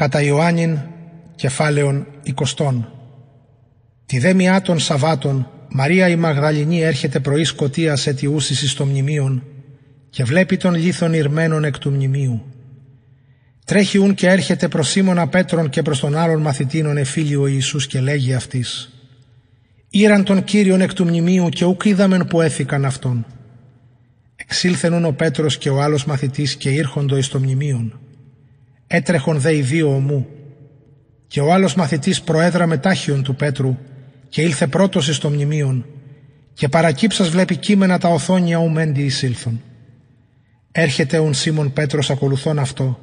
Κατά Ιωάννην κεφάλαιον εικοστών. Τη δε μιά των Σαββάτων Μαρία η Μαγδαληνή έρχεται πρωί σκοτίας σε τη ούσιση στο μνημείον και βλέπει τον λίθον ηρμένων εκ του μνημείου. Τρέχει ούν και έρχεται προς Σίμωνα Πέτρον και προς τον άλλον μαθητήνων εφίλει ο Ιησούς και λέγει αυτής «Ήραν τον Κύριον εκ του μνημείου και ουκ είδαμεν που έθηκαν αυτόν». Εξήλθενον ο Πέτρος και ο άλλος μαθητής και ήρχοντο εις το μνημείον. Έτρεχον δε οι δύο ομού. Και ο άλλος μαθητής προέδρα μετάχιον του Πέτρου και ήλθε πρώτος εις το μνημείον και παρακύψας βλέπει κείμενα τα οθόνια ουμέντι εισήλθον. Έρχεται ουν Σίμων Πέτρος ακολουθών αυτό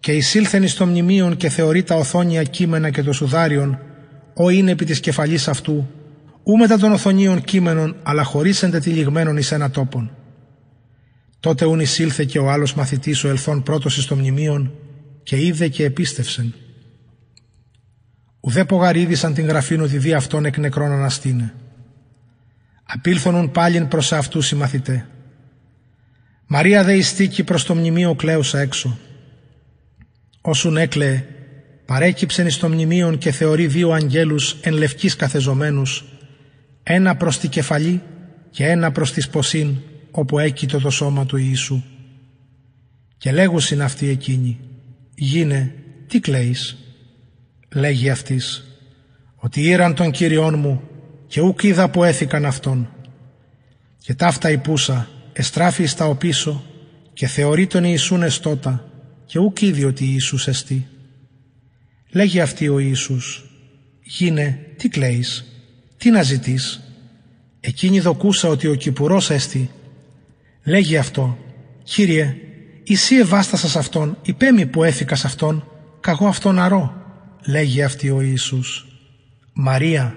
και εισήλθεν εις το μνημείον και θεωρεί τα οθόνια κείμενα και το σουδάριον ο είναι επί της κεφαλής αυτού ου μετά των οθονίων κείμενων αλλά χωρίς εντετυλιγμένων εις ένα τόπον. Τότε ούν εισήλθε και ο άλλος μαθητής ο ελθόν πρώτος εις το μνημείον και είδε και επίστευσεν. Ουδέ πογαρίδησαν την γραφήν ότι δι' αυτόν εκ νεκρών αναστήνε. Απήλθονουν πάλιν προς αυτούς οι μαθητέ. Μαρία δε ιστήκη προς το μνημείο κλαίουσα έξω. Όσουν έκλαιε, παρέκυψεν εις το μνημείον και θεωρεί δύο αγγέλους εν λευκής καθεζομένους, ένα προς τη κεφαλή και ένα προς της σποσίν, όπου έκειτο το σώμα του Ιησού. Και λέγουσιν αυτοί εκείνοι, «Γίνε, τι κλαίεις» λέγει αυτής ότι ήραν τον Κύριόν μου και ούκ είδα που έθηκαν αυτόν και ταύτα υπούσα εστράφει στα οπίσω και θεωρεί τον Ιησούν εστότα και ούκ είδη ότι Ιησούς εστί. Λέγει αυτή ο Ιησούς γίνε τι κλαίεις τι να ζητείς; Εκείνη δοκούσα ότι ο Κυπουρός έστι λέγει αυτό Κύριε εσύ ευάστασας αυτόν υπέμι που έθηκας αυτόν καγώ αυτόν αρώ λέγει αυτή ο Ιησούς. Μαρία,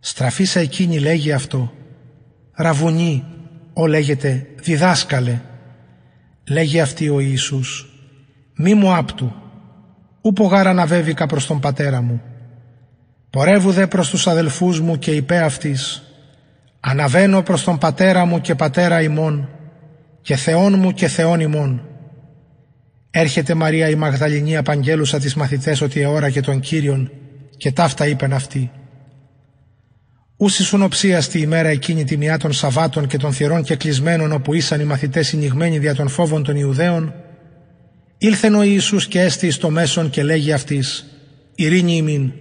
στραφίσα εκείνη λέγει αυτό. Ραβουνί, ο λέγεται διδάσκαλε. Λέγει αυτή ο Ιησούς. Μη μου άπτου, ούπο γάρα αναβέβηκα προς τον πατέρα μου. Πορεύου δε προς τους αδελφούς μου και είπε αυτής. Αναβαίνω προς τον πατέρα μου και πατέρα ημών και Θεόν μου και Θεόν ημών Έρχεται Μαρία η Μαγδαληνή απαγγέλουσα τις μαθητές ότι εώραγε τον Κύριον και ταύτα είπεν αυτή. Ούσης σουνοψίαστη ημέρα εκείνη τη μια των Σαββάτων και των θυρών και κλεισμένων όπου ήσαν οι μαθητές συνηγμένοι δια των φόβων των Ιουδαίων, ήλθεν ο Ιησούς και έστη στο μέσον και λέγει αυτής «Ειρήνη ημίν».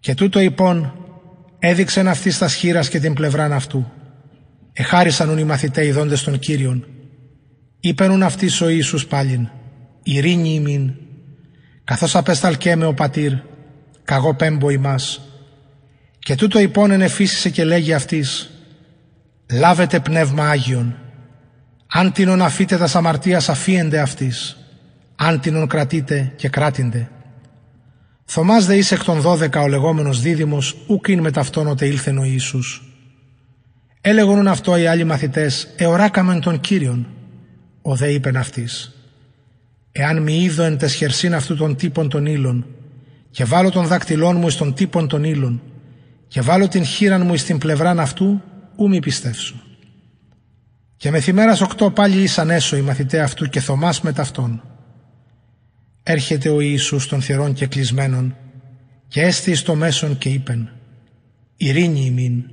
Και τούτο υπόν έδειξεν αυτής στα σχήρας και την πλευράν αυτού. Εχάρισαν οι μαθητέ ειδώντες των Κύριων Είπενουν αυτή ο Ιησούς πάλιν, ειρήνη ημίν, καθώς απέσταλκέ με ο πατήρ, καγώ πέμπω ημάς. Και τούτο υπόνεν εφήσισε και λέγει αυτής, λάβετε πνεύμα Άγιον, αν τινον αφείτε τα αμαρτίας αφίεντε αυτής, αν τινον κρατείτε και κράτηντε. Θωμάς δε είσαι εκ των δώδεκα ο λεγόμενος δίδυμος, ούκ είναι με ταυτόν οτε ήλθεν ο Ιησούς. Έλεγον αυτό οι άλλοι μαθητές, εωράκαμεν τον Κύριον, ο δε είπεν αυτής «Εάν μη είδω εν τεσχερσίν αυτού των τύπων των ύλων και βάλω τον δάκτυλόν μου εις των τύπων των ύλων και βάλω την χείραν μου εις την πλευράν αυτού, ου μη πιστεύσω». Και μεθημέρας οκτώ πάλι ήσαν έσω οι μαθητέ αυτού και Θωμάς με ταυτόν. Έρχεται ο Ιησούς των θυρών και κλεισμένων και έστη στο μέσον και είπεν «Ειρήνη ημίν».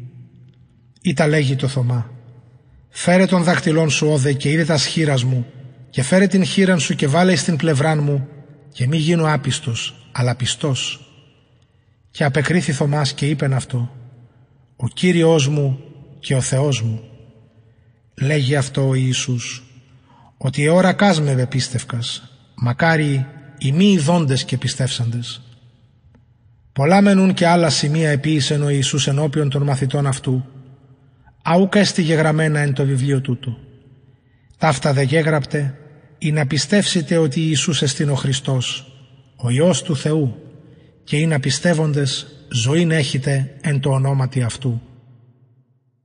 Ή τα λέγει το Θωμά Φέρε τον δάχτυλόν σου όδε και είδε τα σχήρας μου και φέρε την χείραν σου και βάλε στην πλευράν μου και μη γίνω άπιστος, αλλά πιστός. Και απεκρίθη Θωμάς και είπεν αυτό «Ο Κύριος μου και ο Θεός μου». Λέγει αυτό ο Ιησούς «Ότι ώρα κάσμε πίστευκας, μακάρι οι μη ειδώντες και πιστεύσαντες». Πολλά μενούν και άλλα σημεία επίησεν ο Ιησούς ενώπιον των μαθητών αυτού αούκα εστι γεγραμμένα εν το βιβλίο τούτο. Ταύτα δε γέγραπτε, ή να πιστεύσετε ότι Ιησούς εστίν ο Χριστός, ο Υιός του Θεού, και ή να πιστεύοντες ζωήν έχετε εν το ονόματι αυτού.